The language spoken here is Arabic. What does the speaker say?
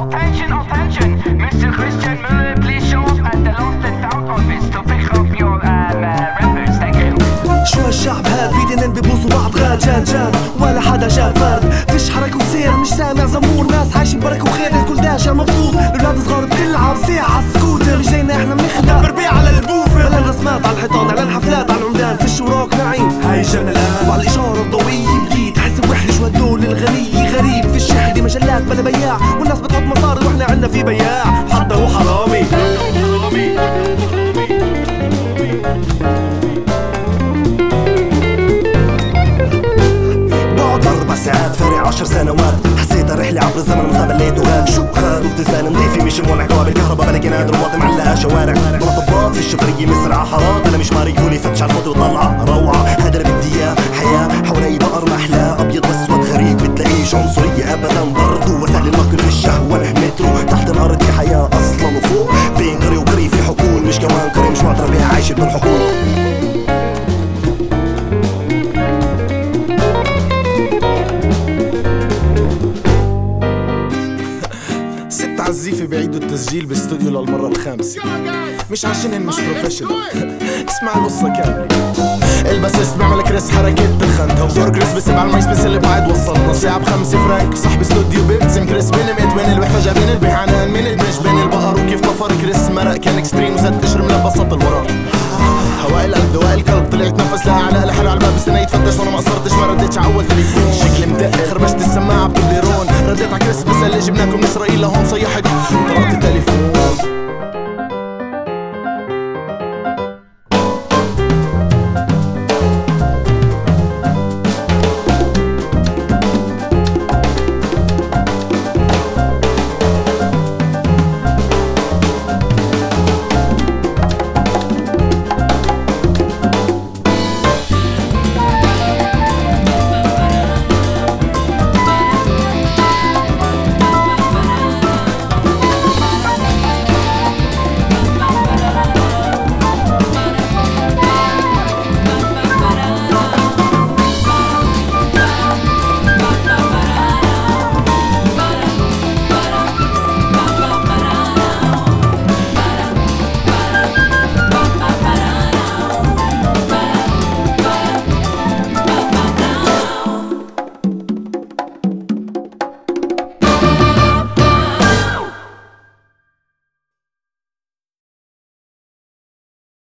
Attention, attention, Mr. Christian Müller, please show up at the lost and found office to pick up your um, uh, rappers. Thank you. شو هالشعب هاد في دينين بيبوسوا بعض غاد جان جان؟ ولا حدا جاب فرد فيش حركة وسير مش سامع زمور. ناس عايشين بركة وخير الكل داشة مبسوط الولاد صغار بتلعب ساعة على السكوتر. رجلينا إحنا بنخدع بربيع على البوفر. ملان رسمات على الحيطان اعلان حفلات على العمدان. فيش وراك نعيم. هاي جانا الان وعلى الإشارة الضوئية بجيت. حس وحش وهدول الغني؟ غريب. فيش حد مجلات بلا بياع. عنا في بياع حتى هو حرامي. بعد أربع ساعات فارق عشر سنوات. حسيت رحلة عبر الزمن لقيته غاب شو صوت زبالة نظيفة مش مولع كهرباء الكهرباء بلاقي نادر واطي معلقة شوارع. مطبات في الشفرية مسرع حارات أنا مش ماري يقولي فتش على الفاضي وطلع روعة. هذا اللي بدي إياه حياة حوالي بقر محلاه. أبيض وأسود غريب بتلاقيش عنصرية أبدا. برضو ست عزيفة بيعيدوا التسجيل باستوديو للمرة الخامسة. مش عشان مش بروفيشنال اسمع القصة كاملة. الباسيست بيعمل كريس حركة تخنت هو كريس بسيب على الماي سبيس اللي بعد وصلنا. ساعة بخمسة فرانك. صاحب استوديو بيبتسم كريس. بينمت بين الوحدة جابين البيحانان من الدمج بين البقر. وكيف طفر كريس. مرق كان اكستريم وزاد قشر ملبسط الورق هواء القلب دواء القلب. طلعت نفس لها على لحال على الباب استنى يتفتش. وأنا ما قصرتش. ما رديتش عول تليفون شكلي مدق خربشت السماعة بتبليرون رديت على كريس بسأل جبناكم من اسرائيل لهون